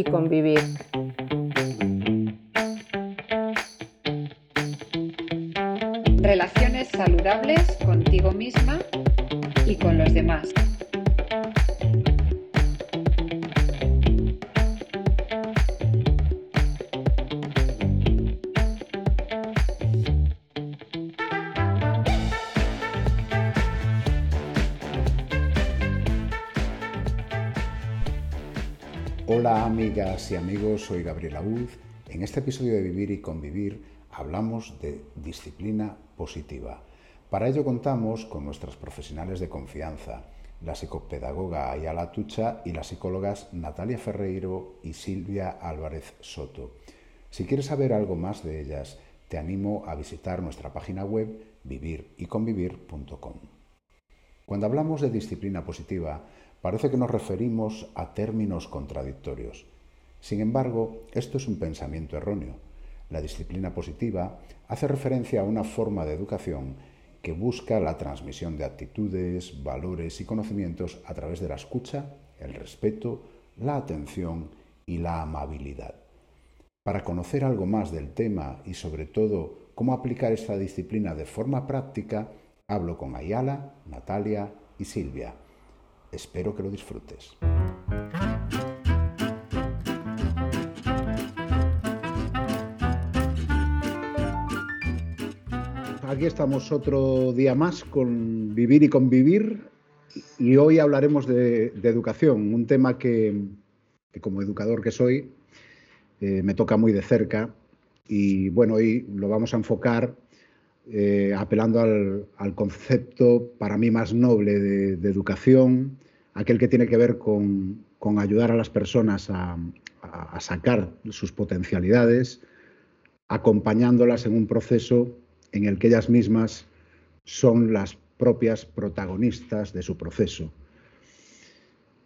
y convivir. Amigas y amigos, soy Gabriel Aúz. En este episodio de Vivir y Convivir hablamos de disciplina positiva. Para ello contamos con nuestras profesionales de confianza, la psicopedagoga Ayala Tucha y las psicólogas Natalia Ferreiro y Silvia Álvarez Soto. Si quieres saber algo más de ellas, te animo a visitar nuestra página web viviryconvivir.com. Cuando hablamos de disciplina positiva, Parece que nos referimos a términos contradictorios. Sin embargo, esto es un pensamiento erróneo. La disciplina positiva hace referencia a una forma de educación que busca la transmisión de actitudes, valores y conocimientos a través de la escucha, el respeto, la atención y la amabilidad. Para conocer algo más del tema y sobre todo cómo aplicar esta disciplina de forma práctica, hablo con Ayala, Natalia y Silvia. Espero que lo disfrutes. Aquí estamos otro día más con Vivir y Convivir y hoy hablaremos de, educación, un tema que, como educador que soy eh, me toca muy de cerca y bueno, hoy lo vamos a enfocar eh, apelando al, concepto para mí más noble de, educación, aquel que tiene que ver con, ayudar a las personas a, sacar sus potencialidades, acompañándolas en un proceso en el que ellas mismas son las propias protagonistas de su proceso.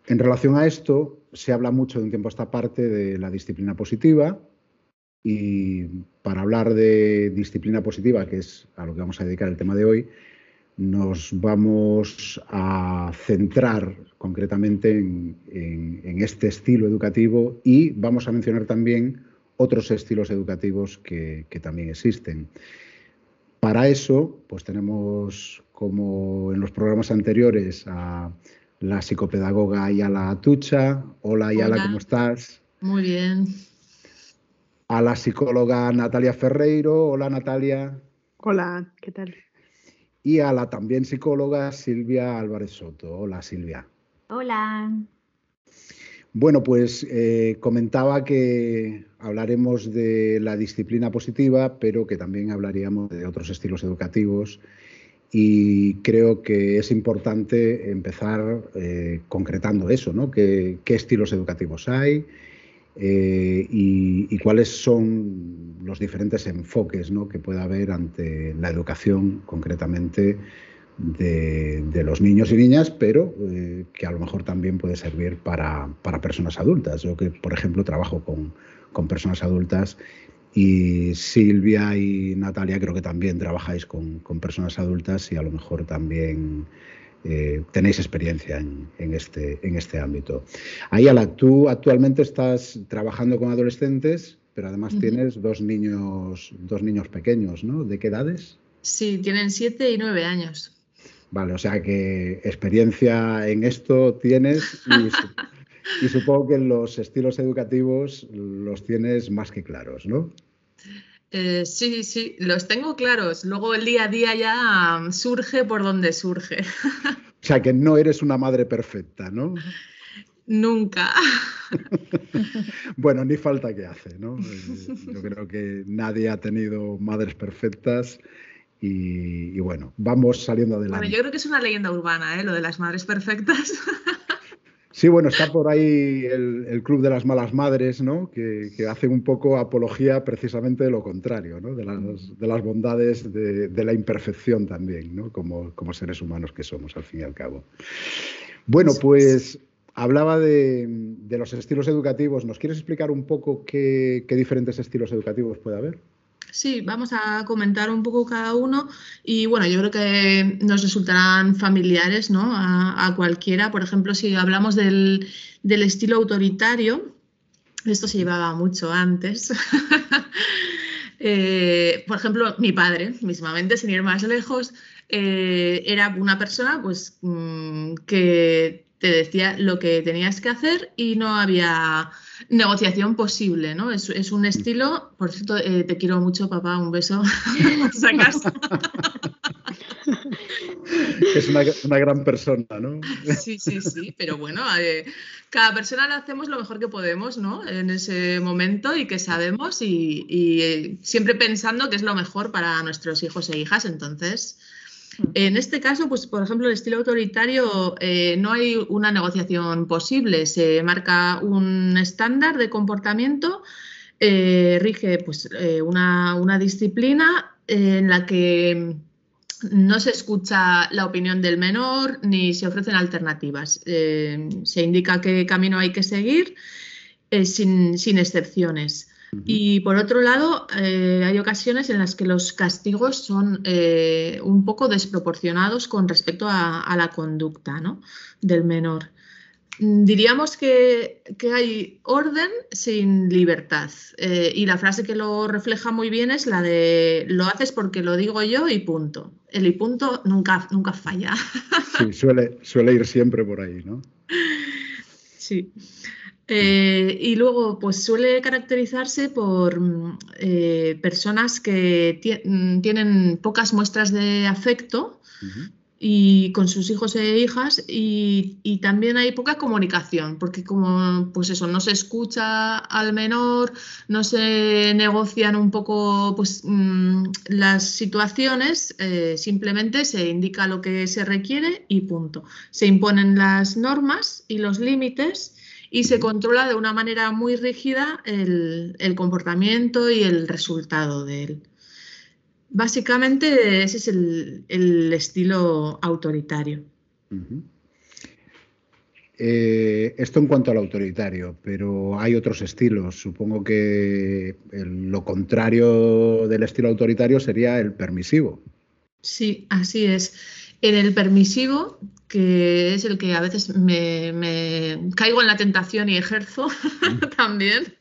En relación a esto, se habla mucho de un tiempo a esta parte de la disciplina positiva, y para hablar de disciplina positiva, que es a lo que vamos a dedicar el tema de hoy, nos vamos a centrar concretamente en, este estilo educativo y vamos a mencionar también otros estilos educativos que, también existen. Para eso, pues tenemos, como en los programas anteriores, a la psicopedagoga Ayala Atucha. Hola Ayala, ¿cómo estás? Muy bien a la psicóloga Natalia Ferreiro. Hola Natalia. Hola, ¿qué tal? Y a la también psicóloga Silvia Álvarez Soto. Hola Silvia. Hola. Bueno, pues eh, comentaba que hablaremos de la disciplina positiva, pero que también hablaríamos de otros estilos educativos y creo que es importante empezar eh, concretando eso, ¿no? ¿Qué, ¿Qué, estilos educativos hay? Eh, y, cuáles son los diferentes enfoques que puede haber ante la educación concretamente de, los niños y niñas, pero eh, que a lo mejor también puede servir para, personas adultas. Yo que, por ejemplo, trabajo con, personas adultas y Silvia y Natalia creo que también trabajáis con, con personas adultas y a lo mejor también eh, tenéis experiencia en, este, en este ámbito. Ayala, tú actualmente estás trabajando con adolescentes, pero además tienes dos niños, dos niños pequeños, ¿no? ¿De qué edades? Sí, tienen siete y nueve años. Vale, o sea que experiencia en esto tienes y, y supongo que los estilos educativos los tienes más que claros, ¿no? Eh, sí, sí, los tengo claros. Luego el día a día ya mm, surge por donde surge. O sea, que no eres una madre perfecta, ¿no? Nunca. bueno, ni falta que hace, ¿no? Eh, yo creo que nadie ha tenido madres perfectas y, bueno, vamos saliendo adelante. Bueno, yo creo que es una leyenda urbana, ¿eh? Lo de las madres perfectas. Sí, bueno, está por ahí el, Club de las Malas Madres, ¿no? Que, hace un poco apología precisamente de lo contrario, ¿no? De las, bondades de, la imperfección también, ¿no? Como, seres humanos que somos, al fin y al cabo. Bueno, pues hablaba de, los estilos educativos. ¿Nos quieres explicar un poco qué diferentes estilos educativos puede haber? Sí, vamos a comentar un poco cada uno y bueno, yo creo que nos resultarán familiares ¿no? a, cualquiera. Por ejemplo, si hablamos del, estilo autoritario, Esto se llevaba mucho antes. Eh, por ejemplo, mi padre, mismamente, sin ir más lejos, eh, era una persona pues, mm, que te decía lo que tenías que hacer y no había negociación posible, ¿no? Es, un estilo, por cierto, eh, te quiero mucho, papá, un beso. es una, gran persona, ¿no? Sí, sí, sí, pero bueno, eh, cada persona lo hacemos lo mejor que podemos, ¿no? En ese momento y que sabemos y, y siempre pensando que es lo mejor para nuestros hijos e hijas, entonces en este caso, pues, por ejemplo, el estilo autoritario eh, no hay una negociación posible. Se marca un estándar de comportamiento, eh, rige pues, eh, una, disciplina en la que no se escucha la opinión del menor ni se ofrecen alternativas. se indica qué camino hay que seguir sin excepciones. Y por otro lado, eh, hay ocasiones en las que los castigos son eh, un poco desproporcionados con respecto a, la conducta del menor. Diríamos que, hay orden sin libertad. Eh, y la frase que lo refleja muy bien es la de lo haces porque lo digo yo y punto. El y punto nunca, nunca falla. Sí, suele, suele ir siempre por ahí, ¿no? Sí. Eh, y luego, pues suele caracterizarse por mm, eh, personas que mm, tienen pocas muestras de afecto y con sus hijos e hijas y, también hay poca comunicación porque como pues eso no se escucha al menor no se negocian un poco pues mm, las situaciones eh, simplemente se indica lo que se requiere y punto. Se imponen las normas y los límites y se controla de una manera muy rígida el, comportamiento y el resultado de él. Básicamente ese es el, estilo autoritario. Eh, esto en cuanto al autoritario, pero hay otros estilos. Supongo que lo contrario del estilo autoritario sería el permisivo. Sí, así es. En el permisivo que es el que a veces me, caigo en la tentación y ejerzo también,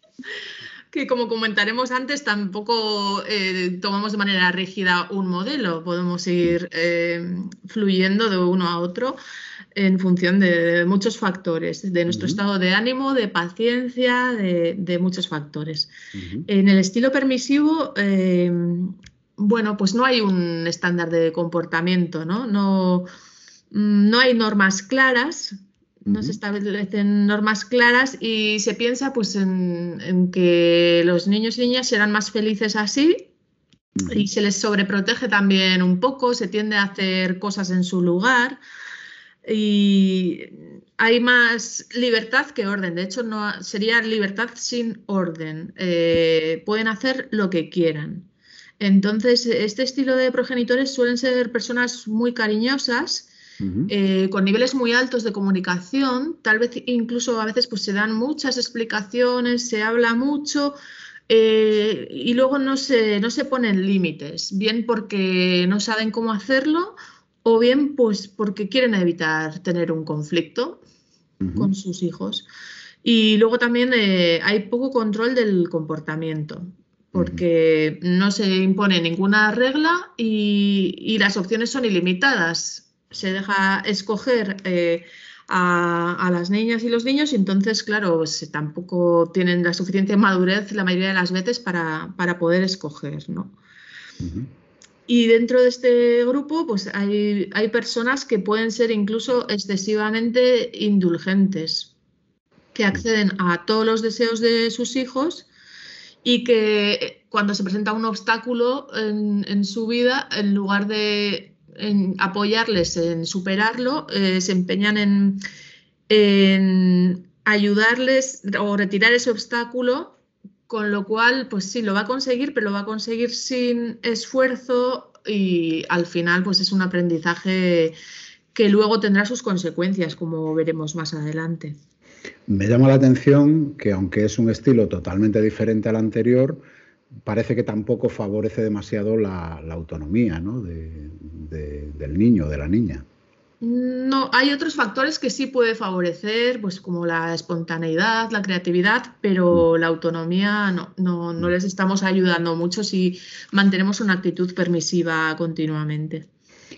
que como comentaremos antes, tampoco eh, tomamos de manera rígida un modelo, podemos ir eh, fluyendo de uno a otro en función de, muchos factores, de nuestro estado de ánimo, de paciencia, de, muchos factores. En el estilo permisivo, eh, bueno, pues no hay un estándar de comportamiento, ¿no? No Mm, no hay normas claras, no se establecen normas claras y se piensa pues en, que los niños y niñas serán más felices así y se les sobreprotege también un poco, se tiende a hacer cosas en su lugar y hay más libertad que orden. De hecho, no sería libertad sin orden. Eh, pueden hacer lo que quieran. Entonces, este estilo de progenitores suelen ser personas muy cariñosas eh, con niveles muy altos de comunicación, tal vez incluso a veces pues se dan muchas explicaciones, se habla mucho eh, y luego no se, no se ponen límites, bien porque no saben cómo hacerlo o bien pues porque quieren evitar tener un conflicto con sus hijos. Y luego también eh, hay poco control del comportamiento porque no se impone ninguna regla y, y, las opciones son ilimitadas. Se deja escoger eh, a, las niñas y los niños y entonces, claro, pues, tampoco tienen la suficiente madurez la mayoría de las veces para, poder escoger, ¿no? Y dentro de este grupo, pues hay, hay, personas que pueden ser incluso excesivamente indulgentes, que acceden a todos los deseos de sus hijos y que cuando se presenta un obstáculo en su vida, en lugar de en apoyarles en superarlo, eh, se empeñan en, ayudarles o retirar ese obstáculo, con lo cual, pues sí, lo va a conseguir, pero lo va a conseguir sin esfuerzo y al final, pues es un aprendizaje que luego tendrá sus consecuencias, como veremos más adelante. Me llama la atención que aunque es un estilo totalmente diferente al anterior, parece que tampoco favorece demasiado la, autonomía del niño o de la niña. No, hay otros factores que sí puede favorecer, pues como la espontaneidad, la creatividad, pero mm. la autonomía no, no, no mm. les estamos ayudando mucho si mantenemos una actitud permisiva continuamente.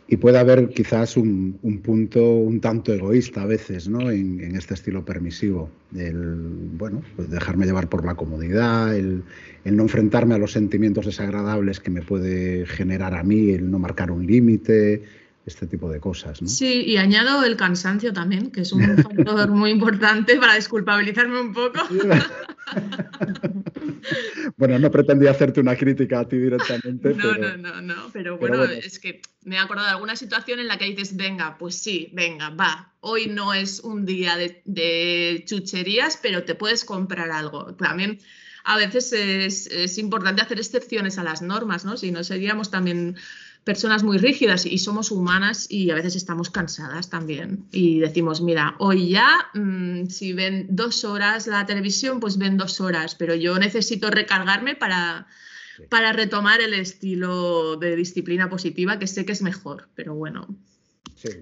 Y puede haber quizás un, punto un tanto egoísta a veces ¿no? en, este estilo permisivo. El bueno, pues dejarme llevar por la comodidad, el, el, no enfrentarme a los sentimientos desagradables que me puede generar a mí, el no marcar un límite, este tipo de cosas. ¿no? Sí, y añado el cansancio también, que es un factor muy importante para desculpabilizarme un poco. bueno, no pretendía hacerte una crítica a ti directamente. No, pero, no, no, no, pero, bueno, es que me he acordado de alguna situación en la que dices, venga, pues sí, venga, va, hoy no es un día de, de chucherías, pero te puedes comprar algo. También a veces es, es importante hacer excepciones a las normas, ¿no? Si no seríamos también personas muy rígidas y somos humanas y a veces estamos cansadas también. Y decimos, mira, hoy ya, mm, si ven dos horas la televisión, pues ven dos horas, pero yo necesito recargarme para, para retomar el estilo de disciplina positiva, que sé que es mejor, pero bueno,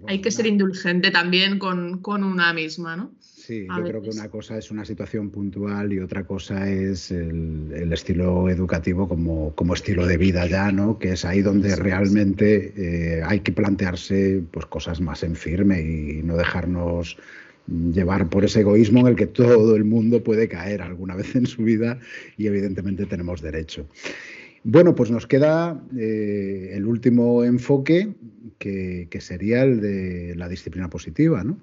hay que ser indulgente también con, con una misma, ¿no? Sí, yo creo que una cosa es una situación puntual y otra cosa es el, estilo educativo como, como, estilo de vida ya, ¿no? Que es ahí donde realmente eh, hay que plantearse pues, cosas más en firme y no dejarnos llevar por ese egoísmo en el que todo el mundo puede caer alguna vez en su vida y evidentemente tenemos derecho. Bueno, pues nos queda eh, el último enfoque que, que sería el de la disciplina positiva, ¿no?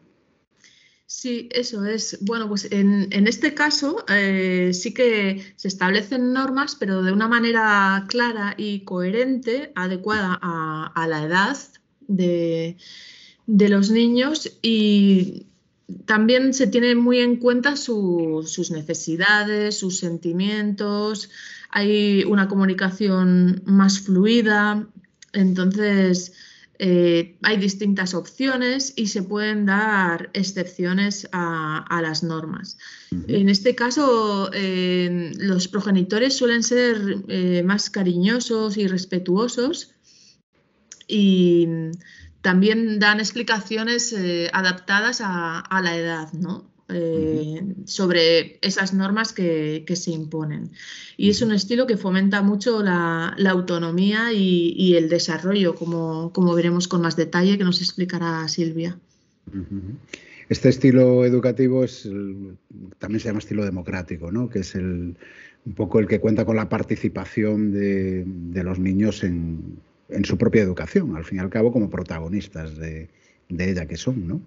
Sí, eso es. Bueno, pues en, este caso eh, sí que se establecen normas, pero de una manera clara y coherente, adecuada a, la edad de, los niños y también se tiene muy en cuenta sus necesidades, sus sentimientos, hay una comunicación más fluida, entonces eh, hay distintas opciones y se pueden dar excepciones a, las normas. En este caso, eh, los progenitores suelen ser eh, más cariñosos y respetuosos y también dan explicaciones adaptadas a, a, la edad, ¿no? Eh, sobre esas normas que, se imponen. Y es un estilo que fomenta mucho la, autonomía y, el desarrollo, como, como, veremos con más detalle, que nos explicará Silvia. Este estilo educativo es también se llama estilo democrático, ¿no? que es el, un poco el que cuenta con la participación de, los niños en, su propia educación, al fin y al cabo como protagonistas de, de ella que son, ¿no?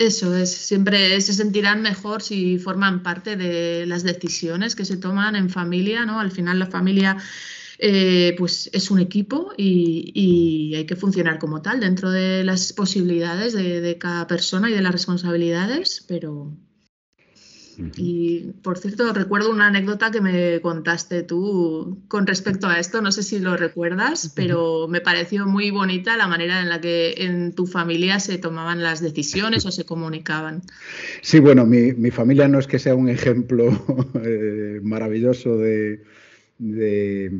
Eso es, siempre se sentirán mejor si forman parte de las decisiones que se toman en familia, ¿no? Al final la familia eh, pues es un equipo y, hay que funcionar como tal dentro de las posibilidades de cada persona y de las responsabilidades, pero, y por cierto, recuerdo una anécdota que me contaste tú con respecto a esto, no sé si lo recuerdas, pero me pareció muy bonita la manera en la que en tu familia se tomaban las decisiones o se comunicaban. Sí, bueno, mi, familia no es que sea un ejemplo eh, maravilloso de, de,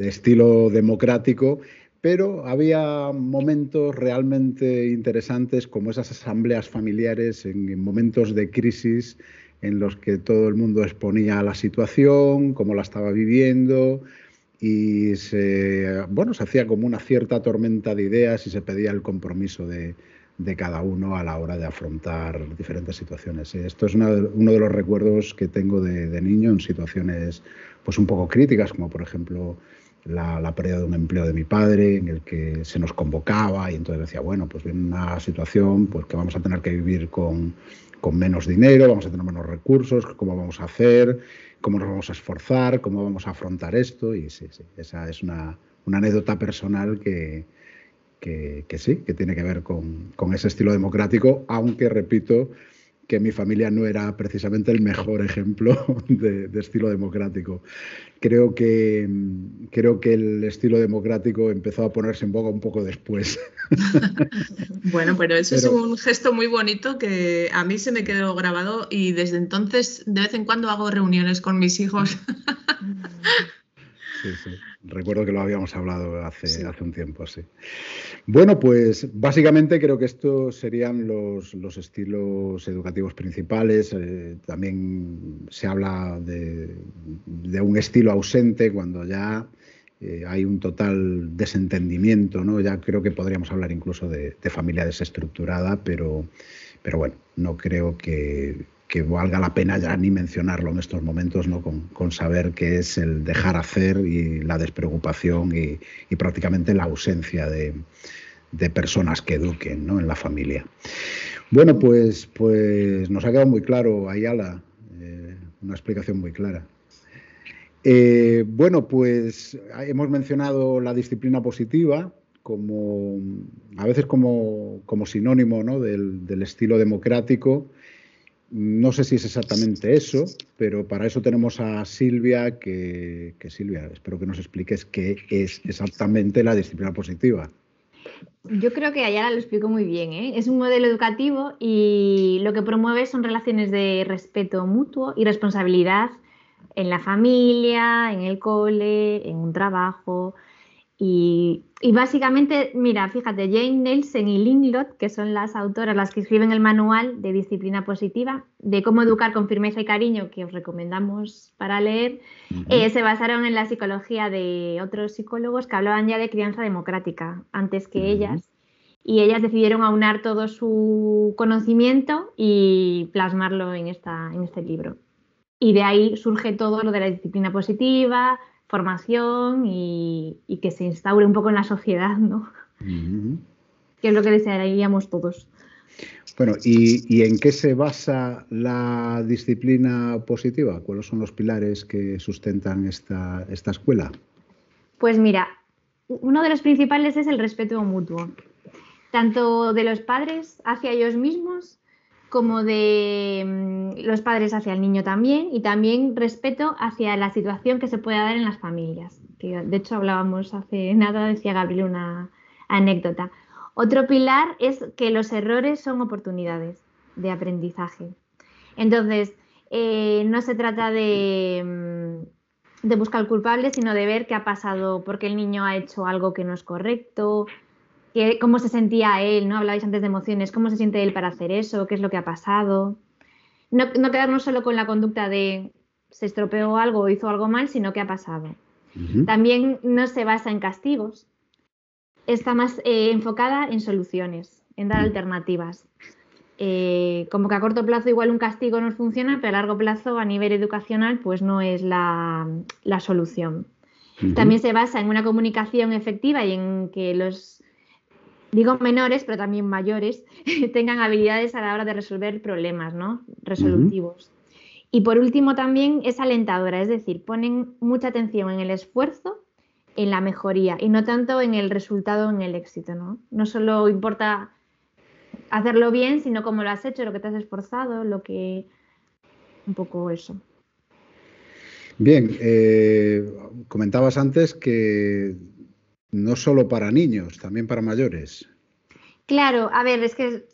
estilo democrático, pero había momentos realmente interesantes como esas asambleas familiares en momentos de crisis en los que todo el mundo exponía la situación, cómo la estaba viviendo y se, bueno, se hacía como una cierta tormenta de ideas y se pedía el compromiso de, cada uno a la hora de afrontar diferentes situaciones. Esto es uno de los recuerdos que tengo de, niño en situaciones pues un poco críticas, como por ejemplo la, pérdida de un empleo de mi padre, en el que se nos convocaba y entonces decía, bueno, pues viene una situación pues, que vamos a tener que vivir con, con menos dinero, vamos a tener menos recursos, cómo vamos a hacer, cómo nos vamos a esforzar, cómo vamos a afrontar esto. Y sí, sí, esa es una, anécdota personal que, que, sí, que tiene que ver con, con ese estilo democrático, aunque, repito, que mi familia no era precisamente el mejor ejemplo de, estilo democrático. Creo que, creo que el estilo democrático empezó a ponerse en boga un poco después. bueno, pero eso es un gesto muy bonito que a mí se me quedó grabado y desde entonces de vez en cuando hago reuniones con mis hijos. Recuerdo que lo habíamos hablado hace, hace un tiempo, sí. Bueno, pues básicamente creo que estos serían los, estilos educativos principales. Eh, también se habla de, un estilo ausente cuando ya eh, hay un total desentendimiento, ¿no? Ya creo que podríamos hablar incluso de, familia desestructurada, pero, pero bueno, no creo que, que valga la pena ya ni mencionarlo en estos momentos, ¿no? con, saber que es el dejar hacer y la despreocupación y, prácticamente la ausencia de, personas que eduquen ¿no? en la familia. Bueno, pues, pues nos ha quedado muy claro, Ayala, eh, una explicación muy clara. Eh, bueno, pues hemos mencionado la disciplina positiva como a veces como, sinónimo del, del estilo democrático no sé si es exactamente eso, pero para eso tenemos a Silvia, que, Silvia, espero que nos expliques qué es exactamente la disciplina positiva. Yo creo que Ayala lo explico muy bien. ¿eh? Es un modelo educativo y lo que promueve son relaciones de respeto mutuo y responsabilidad en la familia, en el cole, en un trabajo, y, básicamente, mira, fíjate, Jane Nelson y Linglot, que son las autoras, las que escriben el manual de disciplina positiva, de cómo educar con firmeza y cariño, que os recomendamos para leer, eh, se basaron en la psicología de otros psicólogos que hablaban ya de crianza democrática antes que ellas. Y ellas decidieron aunar todo su conocimiento y plasmarlo en, esta, en este libro. Y de ahí surge todo lo de la disciplina positiva, formación y, que se instaure un poco en la sociedad, ¿no? Que es lo que desearíamos todos. Bueno, ¿y, en qué se basa la disciplina positiva? ¿Cuáles son los pilares que sustentan esta, esta escuela? Pues mira, uno de los principales es el respeto mutuo, tanto de los padres hacia ellos mismos como de mm, los padres hacia el niño también y también respeto hacia la situación que se pueda dar en las familias. de hecho hablábamos hace nada, decía Gabriel una anécdota. Otro pilar es que los errores son oportunidades de aprendizaje. Entonces, eh, no se trata de, mm, de buscar culpables, sino de ver qué ha pasado, porque el niño ha hecho algo que no es correcto, cómo se sentía él, ¿no? Hablabais antes de emociones, cómo se siente él para hacer eso, qué es lo que ha pasado. No, quedarnos solo con la conducta de se estropeó algo o hizo algo mal, sino qué ha pasado. También no se basa en castigos, está más eh, enfocada en soluciones, en dar alternativas. Eh, como que a corto plazo igual un castigo no funciona, pero a largo plazo a nivel educacional pues no es la, solución. También se basa en una comunicación efectiva y en que los digo menores, pero también mayores, tengan habilidades a la hora de resolver problemas, ¿no? Resolutivos. Y por último también es alentadora, es decir, ponen mucha atención en el esfuerzo, en la mejoría y no tanto en el resultado, en el éxito, ¿no? No solo importa hacerlo bien, sino cómo lo has hecho, lo que te has esforzado, lo que... un poco eso. Bien, eh, comentabas antes que no solo para niños, también para mayores. Claro, a ver, es que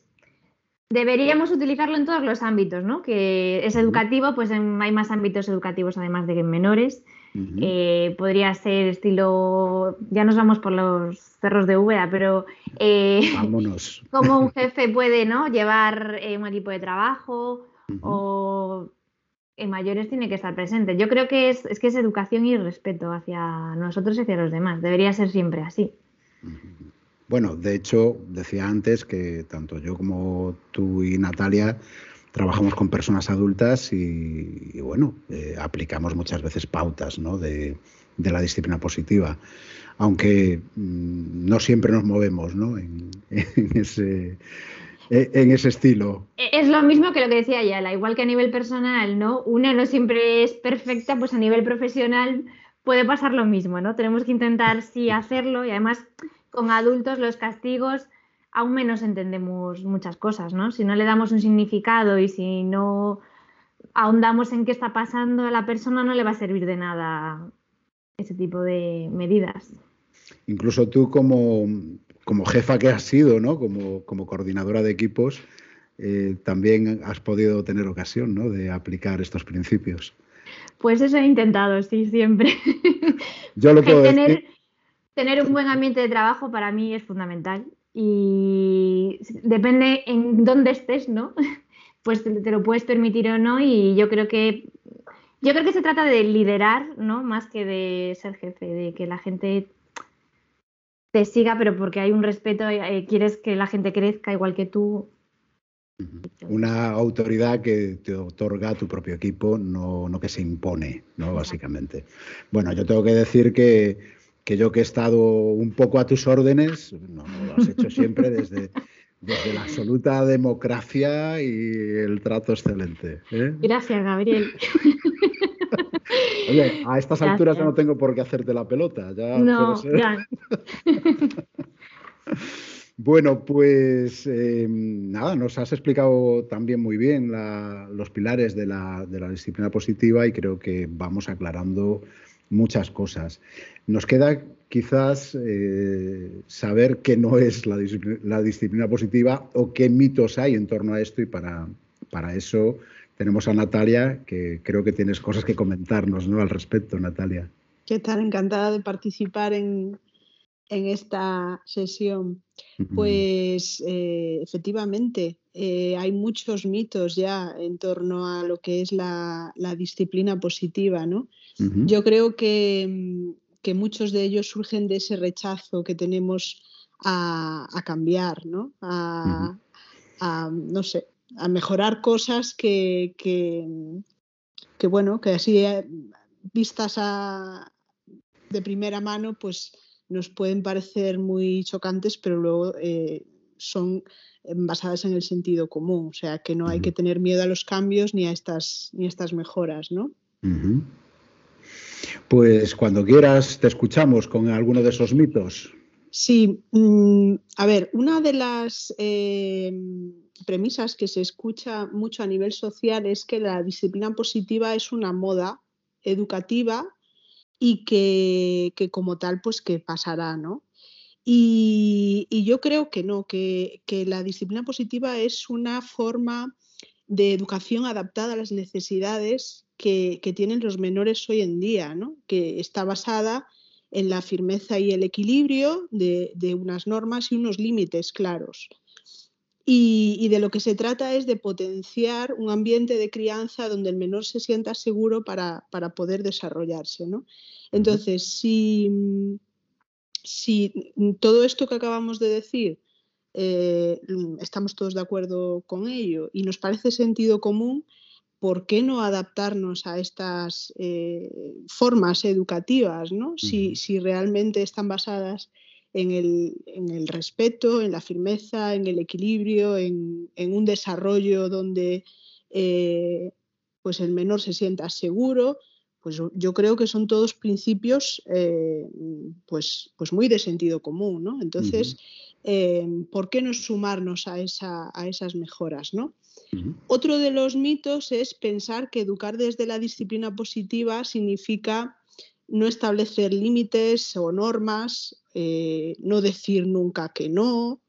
deberíamos utilizarlo en todos los ámbitos, ¿no? Que es educativo, pues hay más ámbitos educativos además de que en menores. Eh, podría ser estilo, ya nos vamos por los cerros de Úbeda, pero eh, Vámonos. como un jefe puede, ¿no? Llevar eh, un equipo de trabajo o en mayores tiene que estar presente. Yo creo que es, que es educación y respeto hacia nosotros y hacia los demás. Debería ser siempre así. Bueno, de hecho, decía antes que tanto yo como tú y Natalia trabajamos con personas adultas y, bueno, eh, aplicamos muchas veces pautas ¿no? de, la disciplina positiva, aunque mm, no siempre nos movemos ¿no? en, ese, en ese estilo. E, es lo mismo que lo que decía Yala, igual que a nivel personal, ¿no? Una no siempre es perfecta, pues a nivel profesional puede pasar lo mismo, ¿no? Tenemos que intentar sí hacerlo y además con adultos los castigos aún menos entendemos muchas cosas, ¿no? Si no le damos un significado y si no ahondamos en qué está pasando a la persona no le va a servir de nada ese tipo de medidas. Incluso tú como como jefa que has sido, ¿no? Como, como coordinadora de equipos, eh, también has podido tener ocasión ¿no? de aplicar estos principios. Pues eso he intentado, sí, siempre. Yo lo puedo tener, decir. tener un buen ambiente de trabajo para mí es fundamental. Y depende en dónde estés, ¿no? Pues te, lo puedes permitir o no. Y yo creo que yo creo que se trata de liderar, ¿no? Más que de ser jefe, de que la gente te siga, pero porque hay un respeto, eh, quieres que la gente crezca igual que tú. Una autoridad que te otorga tu propio equipo, no, no que se impone, ¿no? Básicamente. Bueno, yo tengo que decir que, que yo que he estado un poco a tus órdenes, no, no lo has hecho siempre desde, desde la absoluta democracia y el trato excelente. ¿eh? Gracias, Gabriel. Oye, a estas Gracias. alturas ya no tengo por qué hacerte la pelota. Ya No, ya. Bueno, pues eh, nada, nos has explicado también muy bien la- los pilares de la, de la disciplina positiva y creo que vamos aclarando muchas cosas. Nos queda quizás eh, saber qué no es la disciplina, la disciplina positiva o qué mitos hay en torno a esto y para, para eso tenemos a Natalia, que creo que tienes cosas que comentarnos ¿no? al respecto, Natalia. ¿Qué tal? Encantada de participar en, en esta sesión. Pues eh, efectivamente, eh, hay muchos mitos ya en torno a lo que es la, la disciplina positiva, ¿no? Yo creo que, que muchos de ellos surgen de ese rechazo que tenemos a, a cambiar, ¿no? A, a, no sé, a mejorar cosas que, que, que, bueno, que así eh, vistas a- de primera mano, pues nos pueden parecer muy chocantes, pero luego eh, son basadas en el sentido común, o sea que no hay que tener miedo a los cambios ni a estas, ni a estas mejoras, ¿no? Pues cuando quieras te escuchamos con alguno de esos mitos. Sí, mm, a ver, una de las eh, premisas que se escucha mucho a nivel social es que la disciplina positiva es una moda educativa y que, que como tal, pues que pasará, ¿no? Y, yo creo que no, que, que la disciplina positiva es una forma de educación adaptada a las necesidades que, que tienen los menores hoy en día, ¿no? Que está basada en la firmeza y el equilibrio de, de unas normas y unos límites claros. Y, y de lo que se trata es de potenciar un ambiente de crianza donde el menor se sienta seguro para, para poder desarrollarse. ¿no? Entonces, si, si todo esto que acabamos de decir eh, estamos todos de acuerdo con ello y nos parece sentido común, ¿por qué no adaptarnos a estas eh, formas educativas, ¿no? si, si, realmente están basadas en el, en el, respeto, en la firmeza, en el equilibrio, en, en un desarrollo donde eh, pues el menor se sienta seguro? Pues yo creo que son todos principios eh, pues, pues muy de sentido común. ¿no? Entonces. ¿por qué no sumarnos a, esa, a esas mejoras? ¿no? Uh -huh. Otro de los mitos es pensar que educar desde la disciplina positiva significa no establecer límites o normas, eh, no decir nunca que no.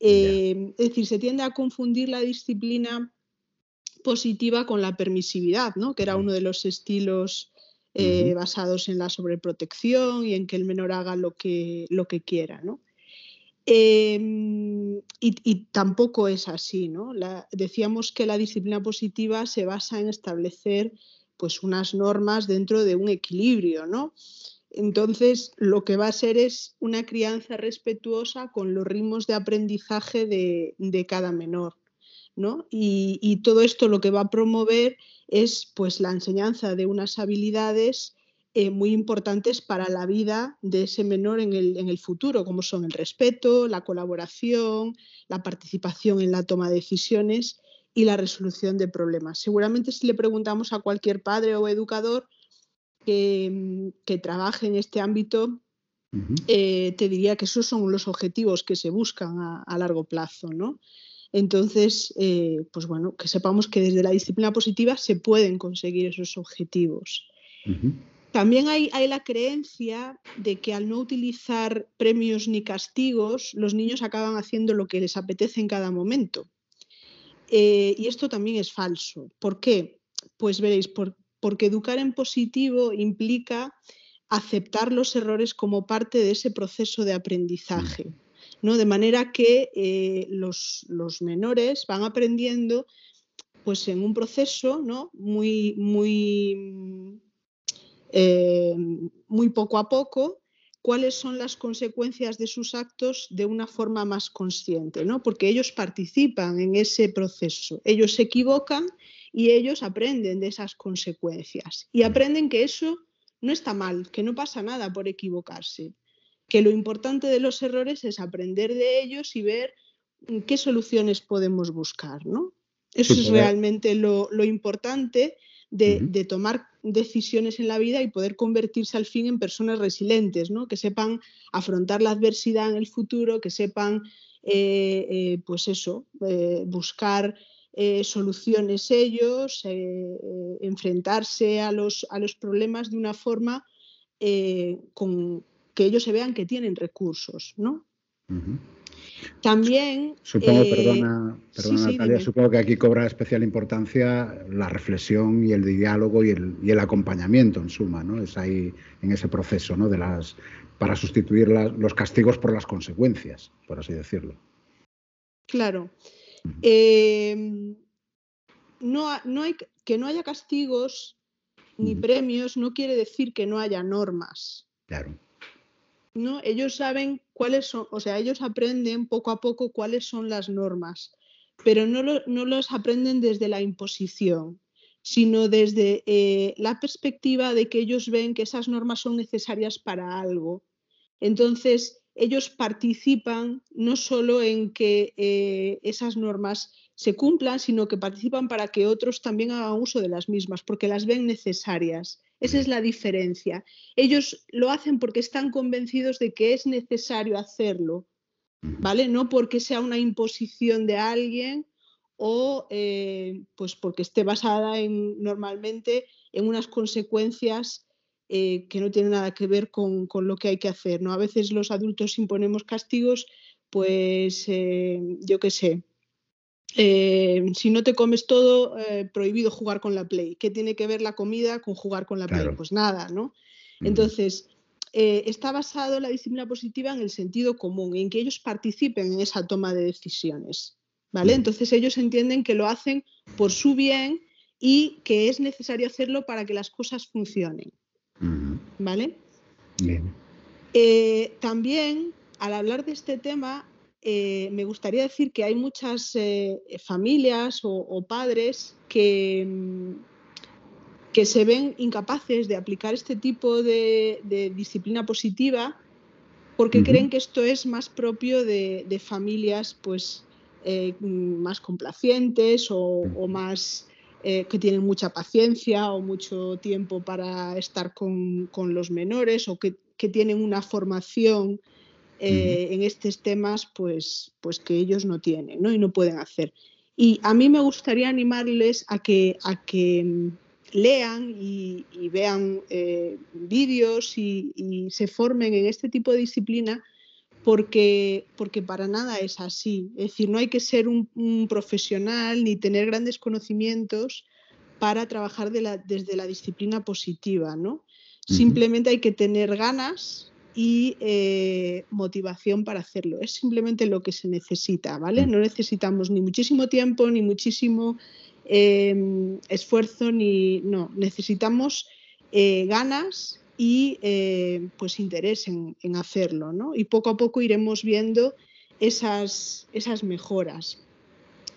Eh, yeah. Es decir, se tiende a confundir la disciplina positiva con la permisividad, ¿no? que era uno de los estilos eh, uh -huh. basados en la sobreprotección y en que el menor haga lo que, lo que quiera. ¿no? Eh, y, tampoco es así, ¿no? Decíamos que la disciplina positiva se basa en establecer pues unas normas dentro de un equilibrio, ¿no? Entonces, lo que va a ser es una crianza respetuosa con los ritmos de aprendizaje de, de cada menor, ¿no? Y, y, todo esto lo que va a promover es pues la enseñanza de unas habilidades eh, muy importantes para la vida de ese menor en el, en el, futuro, como son el respeto, la colaboración, la participación en la toma de decisiones y la resolución de problemas. Seguramente si le preguntamos a cualquier padre o educador que, que trabaje en este ámbito, uh -huh. eh, te diría que esos son los objetivos que se buscan a, a largo plazo, ¿no? Entonces, eh, pues bueno, que sepamos que desde la disciplina positiva se pueden conseguir esos objetivos. Uh -huh. También hay, hay, la creencia de que al no utilizar premios ni castigos, los niños acaban haciendo lo que les apetece en cada momento. Eh, y esto también es falso. ¿Por qué? Pues veréis, por, porque educar en positivo implica aceptar los errores como parte de ese proceso de aprendizaje. ¿no? De manera que eh, los, menores van aprendiendo pues, en un proceso ¿no? muy, muy, eh, muy poco a poco cuáles son las consecuencias de sus actos de una forma más consciente, ¿no? porque ellos participan en ese proceso, ellos se equivocan y ellos aprenden de esas consecuencias y aprenden que eso no está mal, que no pasa nada por equivocarse, que lo importante de los errores es aprender de ellos y ver mm, qué soluciones podemos buscar. ¿no? Eso es realmente lo, importante de, tomar decisiones en la vida y poder convertirse al fin en personas resilientes, ¿no? que sepan afrontar la adversidad en el futuro, que sepan, eh, eh, pues eso, eh, buscar soluciones ellos, enfrentarse a los, a los problemas de una forma con, que ellos se vean que tienen recursos, ¿no? También. Supongo, eh, perdona, Natalia, supongo que aquí cobra especial importancia la reflexión y el diálogo y el, acompañamiento, en suma, ¿no? Es ahí en ese proceso, ¿no? De las, para sustituir los castigos por las consecuencias, por así decirlo. Claro. Em, no, no hay, que no haya castigos ni premios no quiere decir que no haya normas. Claro. ¿No? Ellos saben cuáles son, o sea, ellos aprenden poco a poco cuáles son las normas, pero no, no los aprenden desde la imposición, sino desde eh, la perspectiva de que ellos ven que esas normas son necesarias para algo. Entonces, ellos participan no solo en que eh, esas normas se cumplan, sino que participan para que otros también hagan uso de las mismas, porque las ven necesarias. Esa es la diferencia. Ellos lo hacen porque están convencidos de que es necesario hacerlo, ¿vale? No porque sea una imposición de alguien o eh, pues porque esté basada en, normalmente en unas consecuencias eh, que no tienen nada que ver con, lo que hay que hacer. ¿no? A veces los adultos imponemos castigos, pues eh, yo qué sé, eh, si no te comes todo, eh, prohibido jugar con la Play. ¿Qué tiene que ver la comida con jugar con la Play? Pues nada, ¿no? Entonces, eh, está basado la disciplina positiva en el sentido común, en que ellos participen en esa toma de decisiones, ¿vale? Entonces ellos entienden que lo hacen por su bien y que es necesario hacerlo para que las cosas funcionen, ¿vale? Bien. también, al hablar de este tema, eh, me gustaría decir que hay muchas eh, familias o, padres que, mm, que, se ven incapaces de aplicar este tipo de, disciplina positiva porque creen que esto es más propio de, familias pues, eh, más complacientes o, más que tienen mucha paciencia o mucho tiempo para estar con, los menores o que, que tienen una formación eh, en estos temas pues, pues que ellos no tienen ¿no? y no pueden hacer. Y a mí me gustaría animarles a que, a que mm, lean y, vean eh, vídeos y, se formen en este tipo de disciplina porque, porque para nada es así. Es decir, no hay que ser un, profesional ni tener grandes conocimientos para trabajar desde la disciplina positiva, ¿no? Simplemente hay que tener ganas y eh, motivación para hacerlo. Es simplemente lo que se necesita, ¿vale? Mm. No necesitamos ni muchísimo tiempo, ni muchísimo em, esfuerzo, ni no, necesitamos eh, ganas y eh, pues interés en, hacerlo, ¿no? Y poco a poco iremos viendo esas, esas mejoras.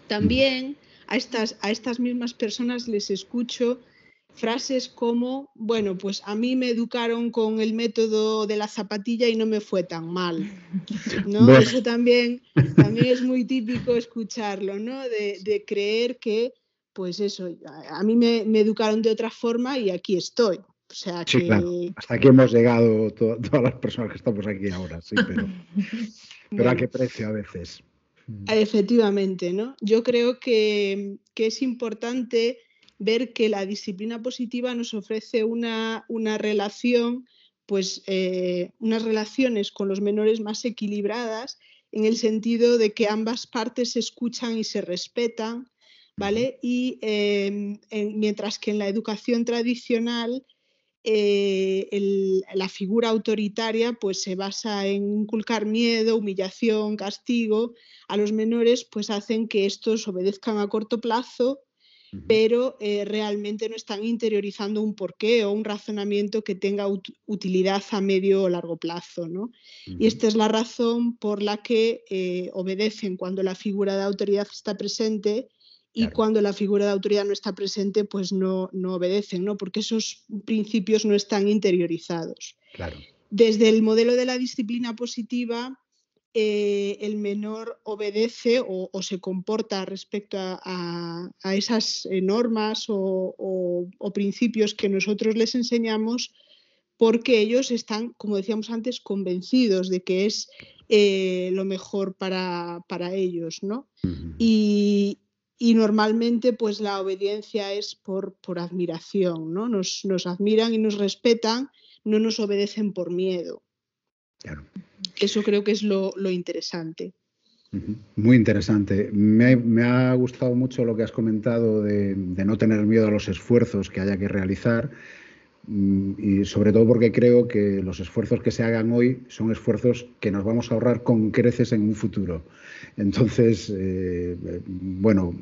También a estas, a estas mismas personas les escucho frases como, bueno, pues a mí me educaron con el método de la zapatilla y no me fue tan mal. ¿no? Eso también, también es muy típico escucharlo, ¿no? De, creer que, pues eso, a, mí me, educaron de otra forma y aquí estoy. O sea que... Hasta aquí hemos llegado todas las personas que estamos aquí ahora, sí, pero, pero a qué precio a veces. Efectivamente, ¿no? Yo creo que, que es importante ver que la disciplina positiva nos ofrece una, relación, pues eh, unas relaciones con los menores más equilibradas en el sentido de que ambas partes se escuchan y se respetan, ¿vale? Y em, mientras que en la educación tradicional eh, la figura autoritaria pues se basa en inculcar miedo, humillación, castigo a los menores, pues hacen que estos obedezcan a corto plazo, pero eh, realmente no están interiorizando un porqué o un razonamiento que tenga utilidad a medio o largo plazo. ¿no? Y esta es la razón por la que eh, obedecen cuando la figura de autoridad está presente y cuando la figura de autoridad no está presente, pues no, no obedecen, ¿no? porque esos principios no están interiorizados. Claro. Desde el modelo de la disciplina positiva, eh, el menor obedece o, se comporta respecto a, esas normas o, principios que nosotros les enseñamos porque ellos están, como decíamos antes, convencidos de que es eh, lo mejor para, para ellos, ¿no? y, y normalmente pues la obediencia es por, por admiración, ¿no? Nos, admiran y nos respetan, no nos obedecen por miedo. Eso creo que es lo, interesante. Muy interesante. Me, ha gustado mucho lo que has comentado de, de, no tener miedo a los esfuerzos que haya que realizar Mm, y sobre todo porque creo que los esfuerzos que se hagan hoy son esfuerzos que nos vamos a ahorrar con creces en un futuro. Entonces, eh, bueno,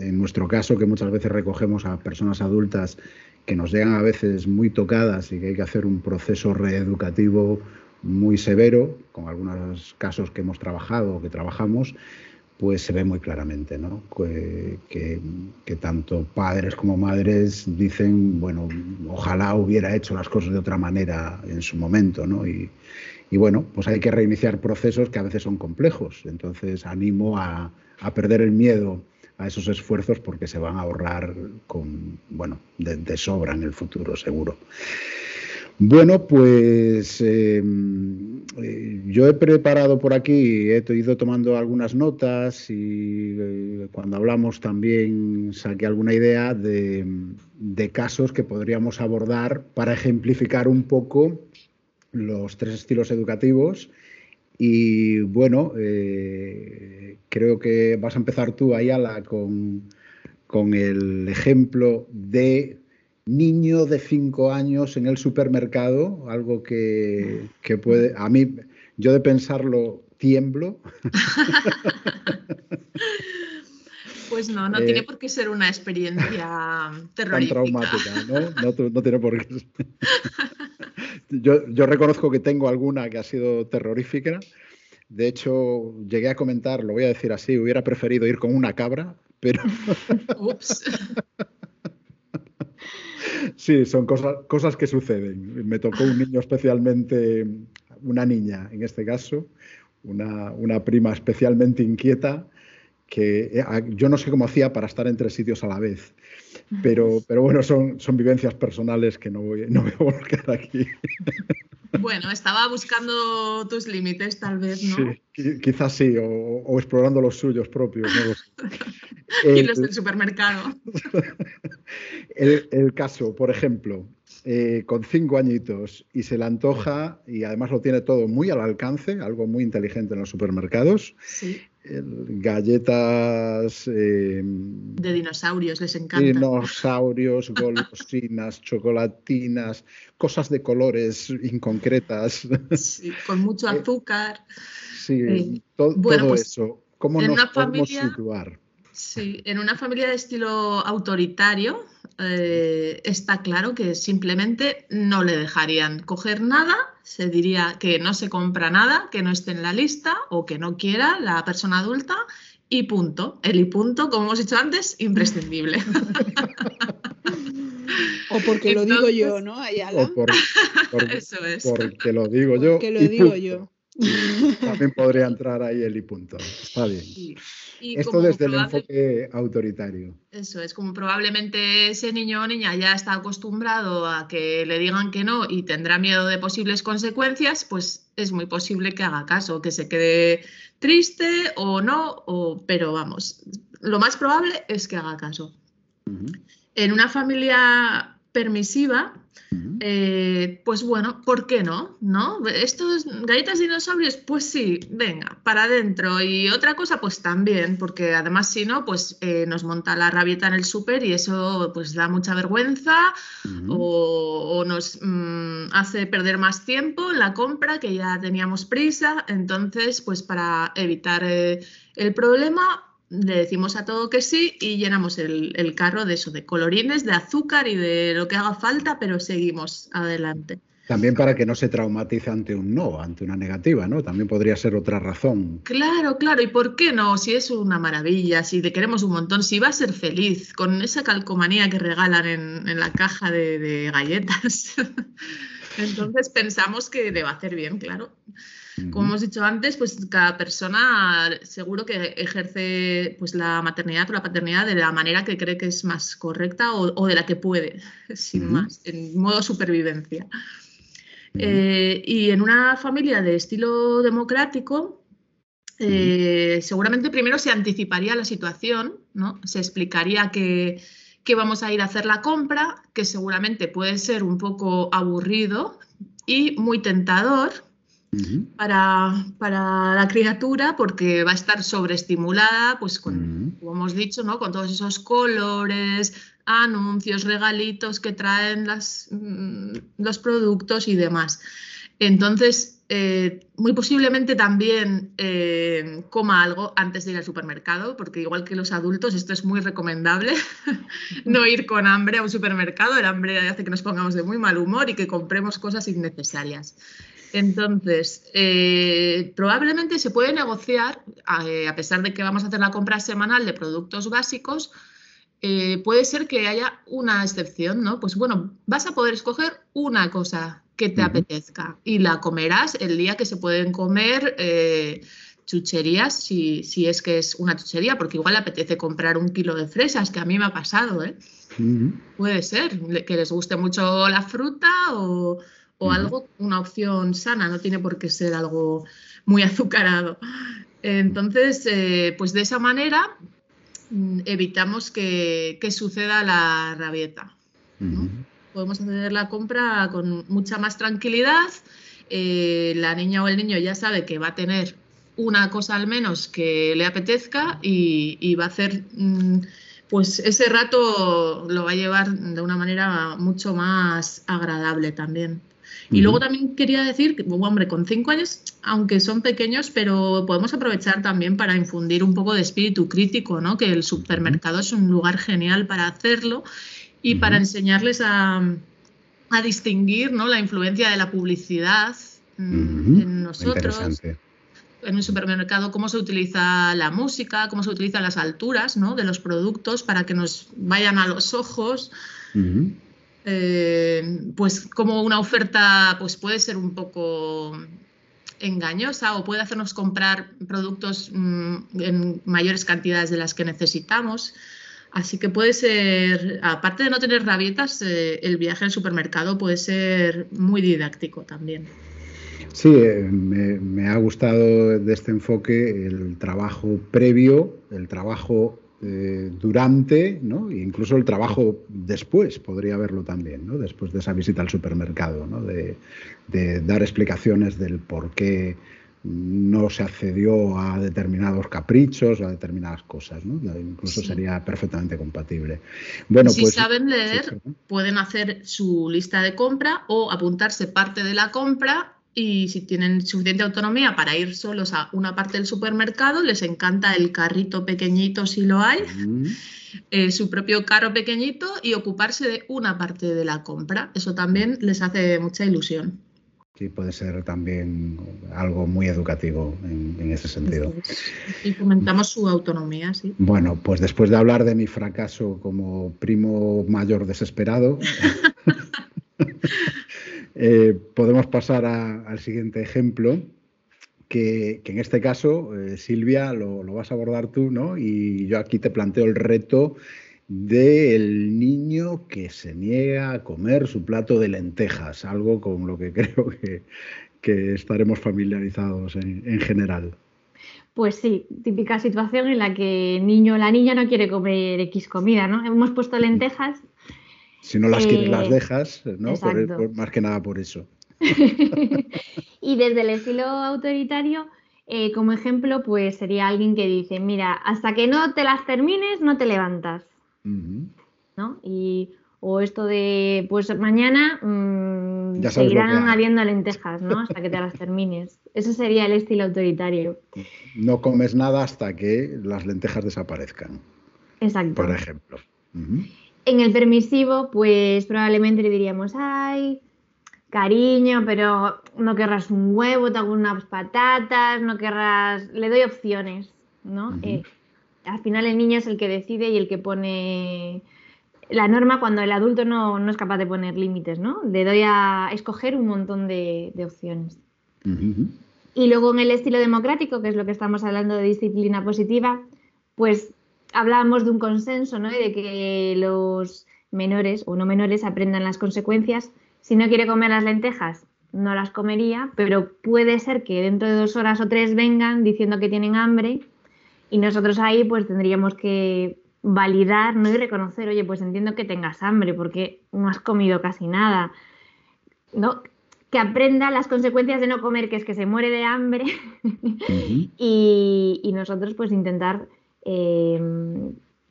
en nuestro caso, que muchas veces recogemos a personas adultas que nos llegan a veces muy tocadas y que hay que hacer un proceso reeducativo muy severo, con algunos casos que hemos trabajado o que trabajamos, pues se ve muy claramente, ¿no? Que, tanto padres como madres dicen, bueno, ojalá hubiera hecho las cosas de otra manera en su momento, ¿no? Y, bueno, pues hay que reiniciar procesos que a veces son complejos. Entonces animo a, perder el miedo a esos esfuerzos porque se van a ahorrar con, bueno, de sobra en el futuro, seguro. Bueno, pues em, eh, yo he preparado por aquí, he ido tomando algunas notas y eh, cuando hablamos también saqué alguna idea de, casos que podríamos abordar para ejemplificar un poco los tres estilos educativos. Y bueno, eh, creo que vas a empezar tú, Ayala, con, con el ejemplo de niño de cinco años en el supermercado, algo que, puede, a mí, yo de pensarlo tiemblo. Pues no, no tiene eh, por qué ser una experiencia terrorífica. Tan traumática, ¿no? No, tiene por qué. yo, yo reconozco que tengo alguna que ha sido terrorífica. De hecho, llegué a comentar, lo voy a decir así, hubiera preferido ir con una cabra, pero. Ups. Sí, son cosas, cosas que suceden. Me tocó un niño especialmente, una niña en este caso, una, una prima especialmente inquieta, que eh, yo no sé cómo hacía para estar en tres sitios a la vez. Pero, pero bueno, son, son vivencias personales que no voy, no voy a volcar aquí. Bueno, estaba buscando tus límites, tal vez, ¿no? Sí, quizás sí, o, explorando los suyos propios. y los del supermercado. El, caso, por ejemplo, eh, con cinco añitos y se le antoja, y además lo tiene todo muy al alcance, algo muy inteligente en los supermercados. Sí galletas eh, de dinosaurios, les encanta. Dinosaurios, golosinas, chocolatinas, cosas de colores inconcretas. con mucho eh, azúcar. Sí, eh, todo pues, eso. ¿Cómo nos podemos situar? Sí, en una familia de estilo autoritario eh, está claro que simplemente no le dejarían coger nada, se diría que no se compra nada, que no esté en la lista o que no quiera la persona adulta y punto. El y punto, como hemos dicho antes, imprescindible. o porque lo digo yo, ¿no, Ayala? O por, Eso es. Porque lo digo yo. Porque lo digo yo. También podría entrar ahí el y punto. Está bien. Esto desde el enfoque autoritario. Eso es, como probablemente ese niño o niña ya está acostumbrado a que le digan que no y tendrá miedo de posibles consecuencias, pues es muy posible que haga caso, que se quede triste o no, o, pero vamos, lo más probable es que haga caso. En una familia permisiva, eh, pues bueno, ¿por qué no? ¿No? Estos galletas dinosaurios, pues sí, venga, para adentro. Y otra cosa, pues también, porque además si no, pues eh, nos monta la rabieta en el súper y eso pues da mucha vergüenza o, nos mm, hace perder más tiempo en la compra que ya teníamos prisa. Entonces, pues para evitar eh, el problema, le decimos a todo que sí y llenamos el, carro de eso, de colorines, de azúcar y de lo que haga falta, pero seguimos adelante. También para que no se traumatice ante un no, ante una negativa, ¿no? También podría ser otra razón. Claro, claro. ¿Y por qué no? Si es una maravilla, si te queremos un montón, si va a ser feliz con esa calcomanía que regalan en, la caja de, de galletas. Entonces pensamos que le va a hacer bien, claro. Como hemos dicho antes, pues cada persona seguro que ejerce pues, la maternidad o la paternidad de la manera que cree que es más correcta o, de la que puede, sin más, en modo supervivencia. Eh, y en una familia de estilo democrático, eh, seguramente primero se anticiparía la situación, ¿no? Se explicaría que, que vamos a ir a hacer la compra, que seguramente puede ser un poco aburrido y muy tentador, para, para, la criatura porque va a estar sobreestimulada, pues con, como hemos dicho, ¿no? con todos esos colores, anuncios, regalitos que traen las, mm, los productos y demás. Entonces, eh, muy posiblemente también eh, coma algo antes de ir al supermercado, porque igual que los adultos, esto es muy recomendable, no ir con hambre a un supermercado. El hambre hace que nos pongamos de muy mal humor y que compremos cosas innecesarias. Entonces, eh, probablemente se puede negociar, eh, a, pesar de que vamos a hacer la compra semanal de productos básicos, eh, puede ser que haya una excepción, ¿no? Pues bueno, vas a poder escoger una cosa que te apetezca y la comerás el día que se pueden comer chucherías, si, si, es que es una chuchería, porque igual le apetece comprar un kilo de fresas, que a mí me ha pasado, ¿eh? Puede ser, que les guste mucho la fruta o o algo, una opción sana, no tiene por qué ser algo muy azucarado. Entonces, eh, pues de esa manera mm, evitamos que, suceda la rabieta. Podemos hacer la compra con mucha más tranquilidad. Eh, la niña o el niño ya sabe que va a tener una cosa al menos que le apetezca y, va a hacer, mm, pues ese rato lo va a llevar de una manera mucho más agradable también. Y luego también quería decir que, hombre, con cinco años, aunque son pequeños, pero podemos aprovechar también para infundir un poco de espíritu crítico, ¿no? Que el supermercado es un lugar genial para hacerlo y para enseñarles a, distinguir ¿no? la influencia de la publicidad en nosotros. En un supermercado, cómo se utiliza la música, cómo se utilizan las alturas ¿no? de los productos para que nos vayan a los ojos. Eh, pues como una oferta pues puede ser un poco engañosa o puede hacernos comprar productos mm, en mayores cantidades de las que necesitamos. Así que puede ser, aparte de no tener rabietas, eh, el viaje al supermercado puede ser muy didáctico también. Sí, eh, me, ha gustado de este enfoque el trabajo previo, el trabajo eh, durante, ¿no? E incluso el trabajo después podría haberlo también, ¿no? después de esa visita al supermercado, ¿no? de, dar explicaciones del por qué no se accedió a determinados caprichos o a determinadas cosas, ¿no? incluso sería perfectamente compatible. Bueno, si pues, saben leer, pueden hacer su lista de compra o apuntarse parte de la compra y si tienen suficiente autonomía para ir solos a una parte del supermercado, les encanta el carrito pequeñito si lo hay, eh, su propio carro pequeñito y ocuparse de una parte de la compra. Eso también les hace mucha ilusión. Sí, puede ser también algo muy educativo en, ese sentido. Y fomentamos su autonomía, sí. Bueno, pues después de hablar de mi fracaso como primo mayor desesperado, Eh, podemos pasar al siguiente ejemplo, que, en este caso, eh, Silvia, lo, vas a abordar tú, ¿no? Y yo aquí te planteo el reto del niño que se niega a comer su plato de lentejas, algo con lo que creo que, estaremos familiarizados en, general. Pues sí, típica situación en la que el niño o la niña no quiere comer X comida, ¿no? Hemos puesto lentejas Si no las quieres, Eh, las dejas, ¿no? Por- por- más que nada por eso. y desde el estilo autoritario, eh, como ejemplo, pues sería alguien que dice, mira, hasta que no te las termines, no te levantas. ¿no? Y, o esto de, pues mañana mm, Ya seguirán habiendo lentejas, ¿no? Hasta que te las termines. Ese sería el estilo autoritario. No comes nada hasta que las lentejas desaparezcan, Exacto. por ejemplo. En el permisivo, pues probablemente le diríamos, ay, cariño, pero no querrás un huevo, te hago unas patatas, no querrás, le doy opciones, ¿no? Eh, al final el niño es el que decide y el que pone la norma cuando el adulto no, no es capaz de poner límites, ¿no? Le doy a escoger un montón de, de opciones. Y luego en el estilo democrático, que es lo que estamos hablando de disciplina positiva, pues hablábamos de un consenso, ¿no? Y de que los menores o no menores aprendan las consecuencias. Si no quiere comer las lentejas, no las comería, pero puede ser que dentro de dos horas o tres vengan diciendo que tienen hambre y nosotros ahí pues tendríamos que validar ¿no? y reconocer, oye, pues entiendo que tengas hambre porque no has comido casi nada. ¿no? Que aprenda las consecuencias de no comer, que es que se muere de hambre, y nosotros pues intentar eh,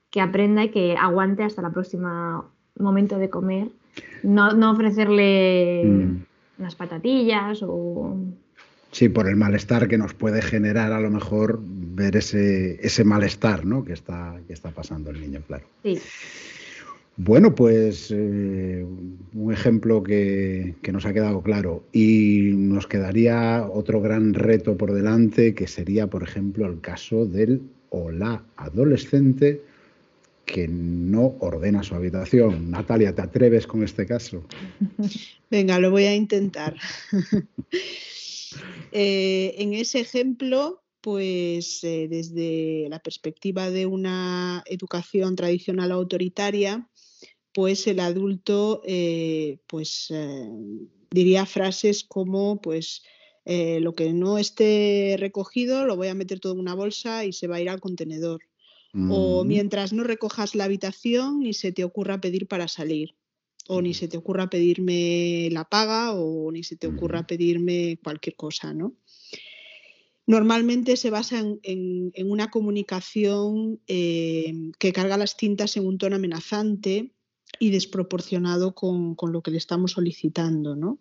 que aprenda y que aguante hasta el próximo momento de comer. No, no ofrecerle Mm. unas patatillas o... Sí, por el malestar que nos puede generar a lo mejor ver ese, ese malestar ¿no? que, está, que está pasando el niño, claro. Sí, Bueno, pues eh, un ejemplo que, que nos ha quedado claro. Y nos quedaría otro gran reto por delante, que sería, por ejemplo, el caso del o la adolescente que no ordena su habitación. Natalia, ¿te atreves con este caso? Venga, lo voy a intentar. Eh, en ese ejemplo, pues eh, desde la perspectiva de una educación tradicional autoritaria, pues el adulto eh, pues diría frases como pues eh, lo que no esté recogido lo voy a meter todo en una bolsa y se va a ir al contenedor. O Mm, mientras no recojas la habitación ni se te ocurra pedir para salir. O ni se te ocurra pedirme la paga o ni se te ocurra pedirme cualquier cosa, ¿no? Normalmente se basa en, en- en una comunicación eh, que carga las tintas en un tono amenazante y desproporcionado con, con lo que le estamos solicitando, ¿no?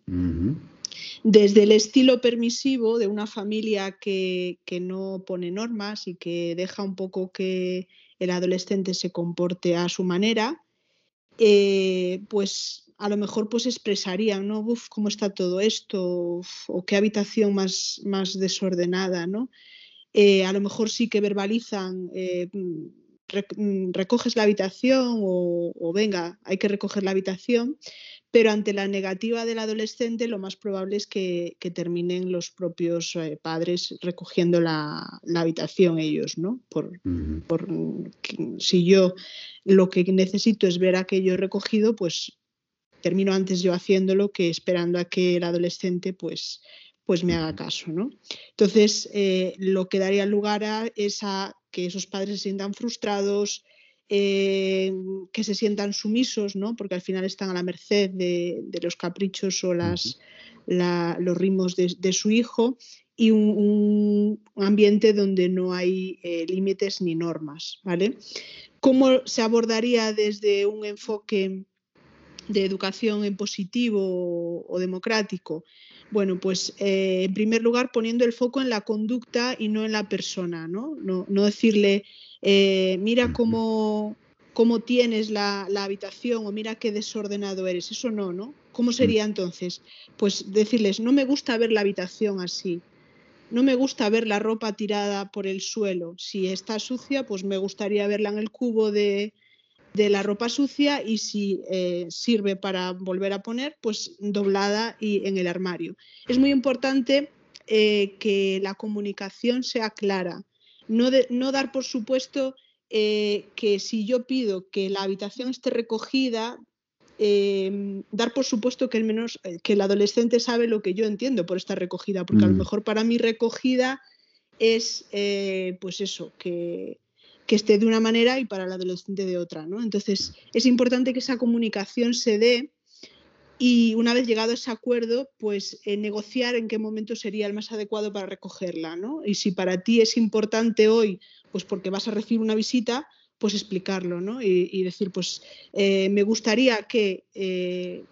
desde el estilo permisivo de una familia que, que no pone normas y que deja un poco que el adolescente se comporte a su manera, eh, pues a lo mejor pues expresarían, ¿no? Uf, ¿cómo está todo esto? Uf, o qué habitación más, más desordenada, ¿no? Eh, a lo mejor sí que verbalizan, eh, recoges la habitación o, o venga, hay que recoger la habitación, pero ante la negativa del adolescente lo más probable es que, que terminen los propios eh, padres recogiendo la, la habitación ellos, ¿no? Por, que- si yo lo que necesito es ver aquello recogido, pues termino antes yo haciéndolo que esperando a que el adolescente pues, pues me haga caso, ¿no? Entonces, eh, lo que daría lugar a, es a que esos padres se sientan frustrados, eh, que se sientan sumisos, ¿no? Porque al final están a la merced de, de los caprichos o las, la- los ritmos de, de su hijo y un, un ambiente donde no hay eh, límites ni normas, ¿vale? ¿Cómo se abordaría desde un enfoque de educación en positivo o, o democrático? Bueno, pues eh, en primer lugar poniendo el foco en la conducta y no en la persona, ¿no? No, no decirle, eh, mira cómo, cómo tienes la, la habitación o mira qué desordenado eres, eso no, ¿no? ¿Cómo sería entonces? Pues decirles, no me gusta ver la habitación así, no me gusta ver la ropa tirada por el suelo. Si está sucia, pues me gustaría verla en el cubo de, de la ropa sucia y si eh, sirve para volver a poner, pues doblada y en el armario. Es muy importante eh, que la comunicación sea clara. No, de- no dar por supuesto eh, que si yo pido que la habitación esté recogida, eh, dar por supuesto que el, menos, que el adolescente sabe lo que yo entiendo por estar recogida, porque a lo Mm. mejor para mí recogida es, eh, pues eso, que que esté de una manera y para el adolescente de otra, ¿no? Entonces, es importante que esa comunicación se dé y una vez llegado a ese acuerdo, pues eh, negociar en qué momento sería el más adecuado para recogerla, ¿no? Y si para ti es importante hoy, pues porque vas a recibir una visita, pues explicarlo, ¿no? Y, decir, pues eh, me gustaría que, eh,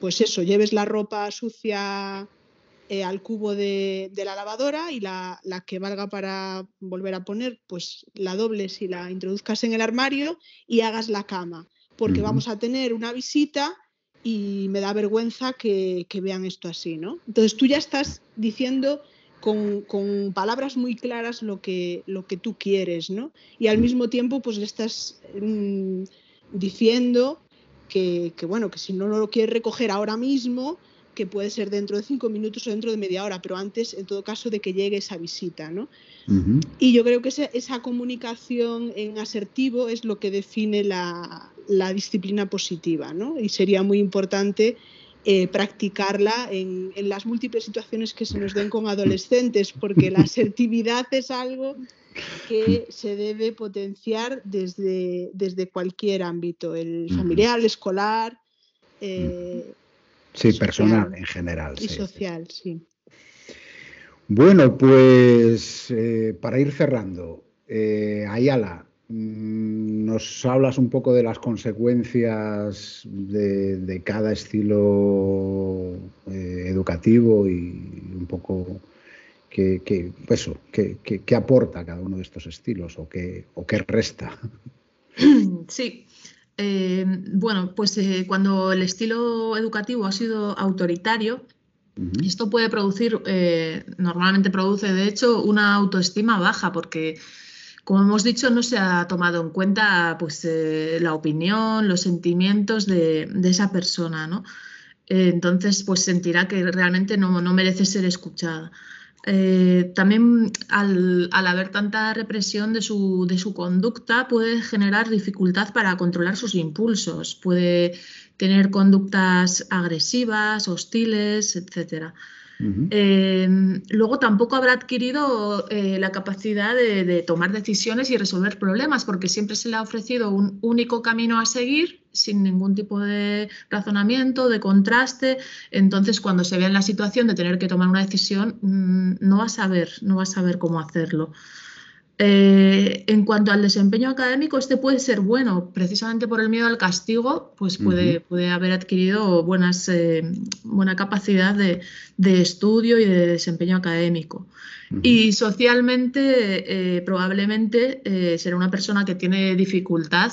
pues eso, lleves la ropa sucia al cubo de, la lavadora y la, la, que valga para volver a poner, pues la dobles y la introduzcas en el armario y hagas la cama, porque vamos a tener una visita y me da vergüenza que, vean esto así, ¿no? Entonces tú ya estás diciendo con, palabras muy claras lo que, lo que tú quieres, ¿no? Y al mismo tiempo pues le estás mm, diciendo que, bueno, que si no lo quieres recoger ahora mismo, que puede ser dentro de cinco minutos o dentro de media hora, pero antes, en todo caso, de que llegue esa visita, ¿no? Y yo creo que esa, comunicación en asertivo es lo que define la, disciplina positiva, ¿no? Y sería muy importante eh, practicarla en, las múltiples situaciones que se nos den con adolescentes, porque la asertividad es algo que se debe potenciar desde, desde cualquier ámbito, el familiar, el escolar. Eh, sí, personal en general. Y social, sí. Bueno, pues eh, para ir cerrando, eh, Ayala, mm, nos hablas un poco de las consecuencias de, cada estilo eh, educativo y un poco qué pues aporta cada uno de estos estilos o qué, o qué resta. Sí. Bueno, pues cuando el estilo educativo ha sido autoritario, esto puede producir, eh, normalmente produce de hecho una autoestima baja porque, como hemos dicho, no se ha tomado en cuenta pues, eh, la opinión, los sentimientos de, esa persona, ¿no? Eh, entonces, pues sentirá que realmente no, merece ser escuchada. También al, haber tanta represión de su, de su conducta puede generar dificultad para controlar sus impulsos, puede tener conductas agresivas, hostiles, Em, luego tampoco habrá adquirido eh, la capacidad de, tomar decisiones y resolver problemas, porque siempre se le ha ofrecido un único camino a seguir sin ningún tipo de razonamiento, de contraste. Entonces, cuando se vea en la situación de tener que tomar una decisión, mm, no va a saber, no va a saber cómo hacerlo. Eh, en cuanto al desempeño académico, este puede ser bueno, precisamente por el miedo al castigo, pues puede, puede haber adquirido buenas, eh, buena capacidad de, estudio y de desempeño académico. Y socialmente, eh, probablemente será una persona que tiene dificultad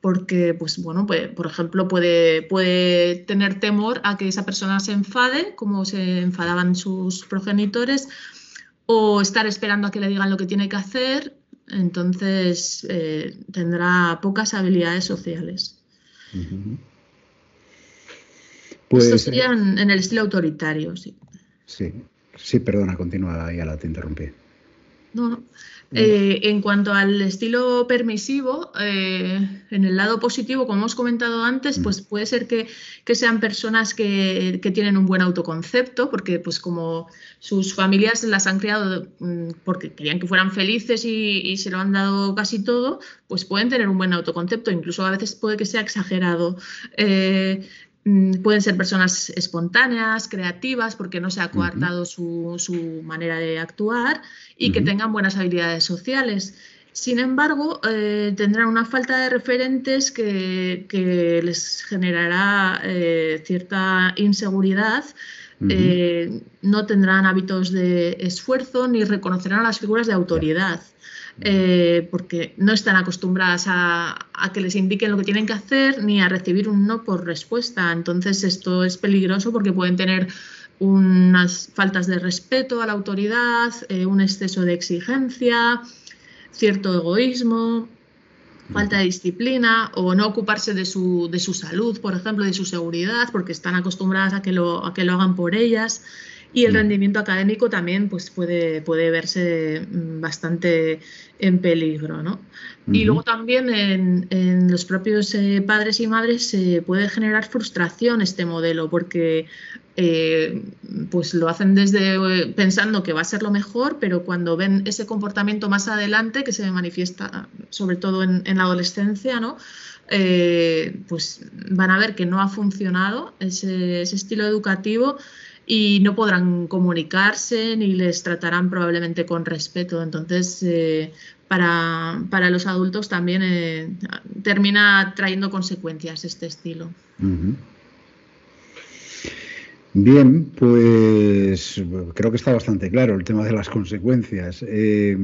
porque, pues bueno, pues, por ejemplo, puede, puede tener temor a que esa persona se enfade, como se enfadaban sus progenitores, o estar esperando a que le digan lo que tiene que hacer, entonces eh, tendrá pocas habilidades sociales. pues, Estos serían en el estilo autoritario, sí. Sí, sí, perdona, continúa, ya la te interrumpí. No, no. Eh, en cuanto al estilo permisivo, eh, en el lado positivo, como hemos comentado antes, mm. pues puede ser que, sean personas que, tienen un buen autoconcepto, porque pues como sus familias las han criado mm, porque querían que fueran felices y, se lo han dado casi todo, pues pueden tener un buen autoconcepto, incluso a veces puede que sea exagerado. Eh, Mm, pueden ser personas espontáneas, creativas, porque no se ha coartado su, manera de actuar y que tengan buenas habilidades sociales. Sin embargo, eh, tendrán una falta de referentes que, les generará eh, cierta inseguridad. Eh, no tendrán hábitos de esfuerzo ni reconocerán las figuras de autoridad. Eh, porque no están acostumbradas a, que les indiquen lo que tienen que hacer ni a recibir un no por respuesta. Entonces esto es peligroso porque pueden tener unas faltas de respeto a la autoridad, eh, un exceso de exigencia, cierto egoísmo, falta de disciplina o no ocuparse de su, de su salud, por ejemplo, de su seguridad, porque están acostumbradas a que lo, a que lo hagan por ellas. Y el rendimiento académico también pues, puede, puede verse mm, bastante en peligro. ¿no? Y luego también en, los propios eh, padres y madres se puede generar frustración este modelo porque eh, pues lo hacen desde eh, pensando que va a ser lo mejor, pero cuando ven ese comportamiento más adelante que se manifiesta sobre todo en, la adolescencia, ¿no? pues van a ver que no ha funcionado ese, ese estilo educativo y no podrán comunicarse ni les tratarán probablemente con respeto. Entonces, eh, para, para, los adultos también eh, termina trayendo consecuencias este estilo. Bien, pues creo que está bastante claro el tema de las consecuencias. Eh,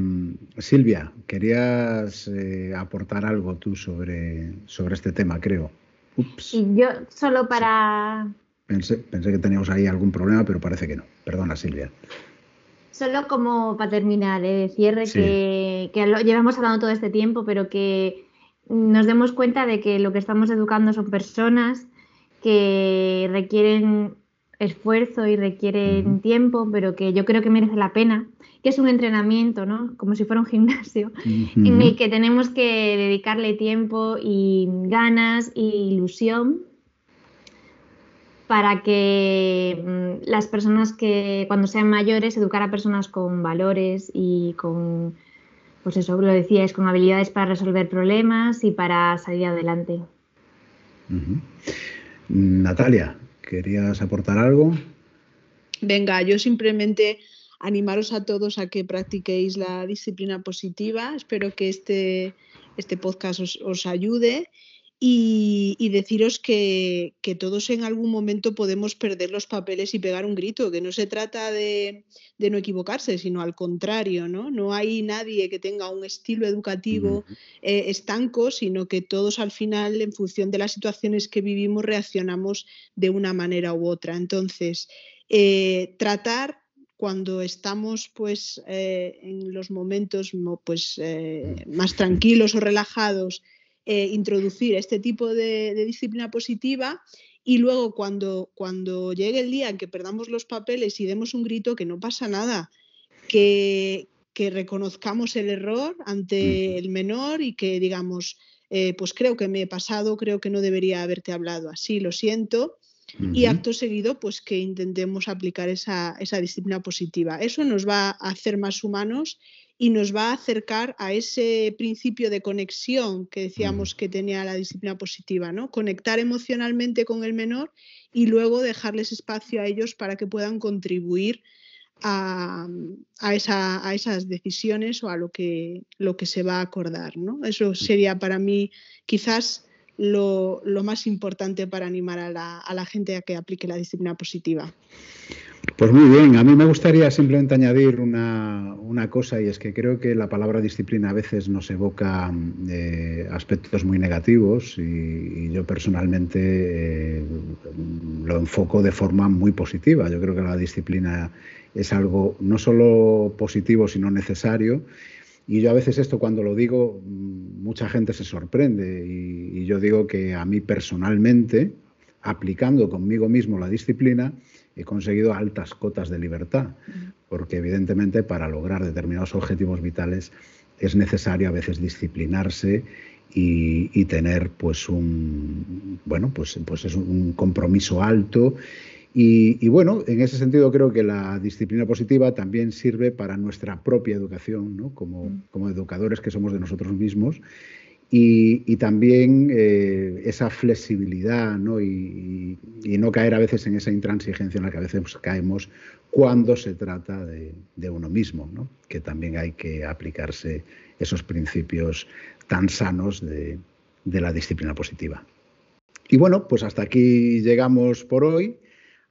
Silvia, querías aportar algo tú sobre, sobre este tema, creo. Ups. yo solo para, Pensé, que teníamos ahí algún problema, pero parece que no. Perdona, Silvia. Solo como para terminar, de cierre, que, lo llevamos hablando todo este tiempo, pero que nos demos cuenta de que lo que estamos educando son personas que requieren esfuerzo y requieren tiempo, pero que yo creo que merece la pena, que es un entrenamiento, ¿no? Como si fuera un gimnasio, en el que tenemos que dedicarle tiempo y ganas e ilusión para que mm, las personas que cuando sean mayores educar a personas con valores y con, pues eso, lo decíais, con habilidades para resolver problemas y para salir adelante. Natalia, ¿querías aportar algo? Venga, yo simplemente animaros a todos a que practiquéis la disciplina positiva. Espero que este, este podcast os, os ayude y, deciros que, todos en algún momento podemos perder los papeles y pegar un grito, que no se trata de, no equivocarse, sino al contrario, ¿no? No hay nadie que tenga un estilo educativo eh, estanco, sino que todos al final, en función de las situaciones que vivimos, reaccionamos de una manera u otra. Entonces, eh, tratar cuando estamos pues eh, en los momentos pues, más tranquilos o relajados eh, introducir este tipo de, disciplina positiva y luego cuando, cuando llegue el día en que perdamos los papeles y demos un grito, que no pasa nada, que, reconozcamos el error ante el menor y que digamos, eh, pues creo que me he pasado, creo que no debería haberte hablado así, lo siento. Y acto seguido, pues que intentemos aplicar esa, esa disciplina positiva. Eso nos va a hacer más humanos y nos va a acercar a ese principio de conexión que decíamos que tenía la disciplina positiva, ¿no? Conectar emocionalmente con el menor y luego dejarles espacio a ellos para que puedan contribuir a, esas decisiones o a lo que, lo que se va a acordar, ¿no? Eso sería para mí quizás lo, más importante para animar a la, gente a que aplique la disciplina positiva. Pues muy bien, a mí me gustaría simplemente añadir una, cosa y es que creo que la palabra disciplina a veces nos evoca eh, aspectos muy negativos y, yo personalmente eh, lo enfoco de forma muy positiva. Yo creo que la disciplina es algo no solo positivo, sino necesario. Y yo a veces esto cuando lo digo, mucha gente se sorprende. Y yo digo que a mí personalmente, aplicando conmigo mismo la disciplina, he conseguido altas cotas de libertad, porque evidentemente para lograr determinados objetivos vitales es necesario a veces disciplinarse y, tener pues un bueno pues, pues es un compromiso alto y, bueno, en ese sentido creo que la disciplina positiva también sirve para nuestra propia educación, ¿no? como, como educadores que somos de nosotros mismos y, también eh, esa flexibilidad ¿no? Y, no caer a veces en esa intransigencia en la que a veces caemos cuando se trata de, uno mismo, ¿no? que también hay que aplicarse esos principios tan sanos de, de la disciplina positiva. Y bueno, pues hasta aquí llegamos por hoy.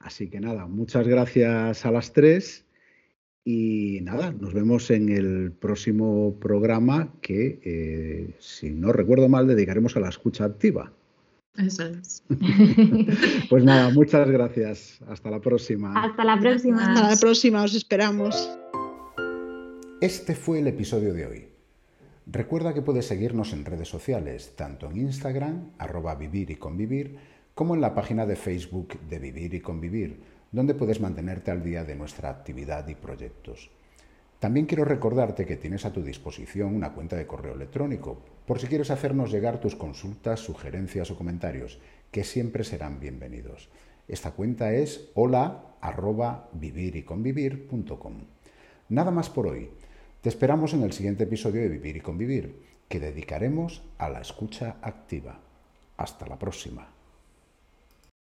Así que nada, muchas gracias a las tres y nada, nos vemos en el próximo programa que, eh, si no recuerdo mal, dedicaremos a la escucha activa. Eso es. pues nada, muchas gracias. Hasta la próxima. Hasta la próxima. Hasta la próxima, os esperamos. Este fue el episodio de hoy. Recuerda que puedes seguirnos en redes sociales, tanto en Instagram, arroba vivir y convivir, como en la página de Facebook de Vivir y Convivir donde puedes mantenerte al día de nuestra actividad y proyectos. También quiero recordarte que tienes a tu disposición una cuenta de correo electrónico, por si quieres hacernos llegar tus consultas, sugerencias o comentarios, que siempre serán bienvenidos. Esta cuenta es hola arroba Nada más por hoy. Te esperamos en el siguiente episodio de Vivir y Convivir, que dedicaremos a la escucha activa. Hasta la próxima.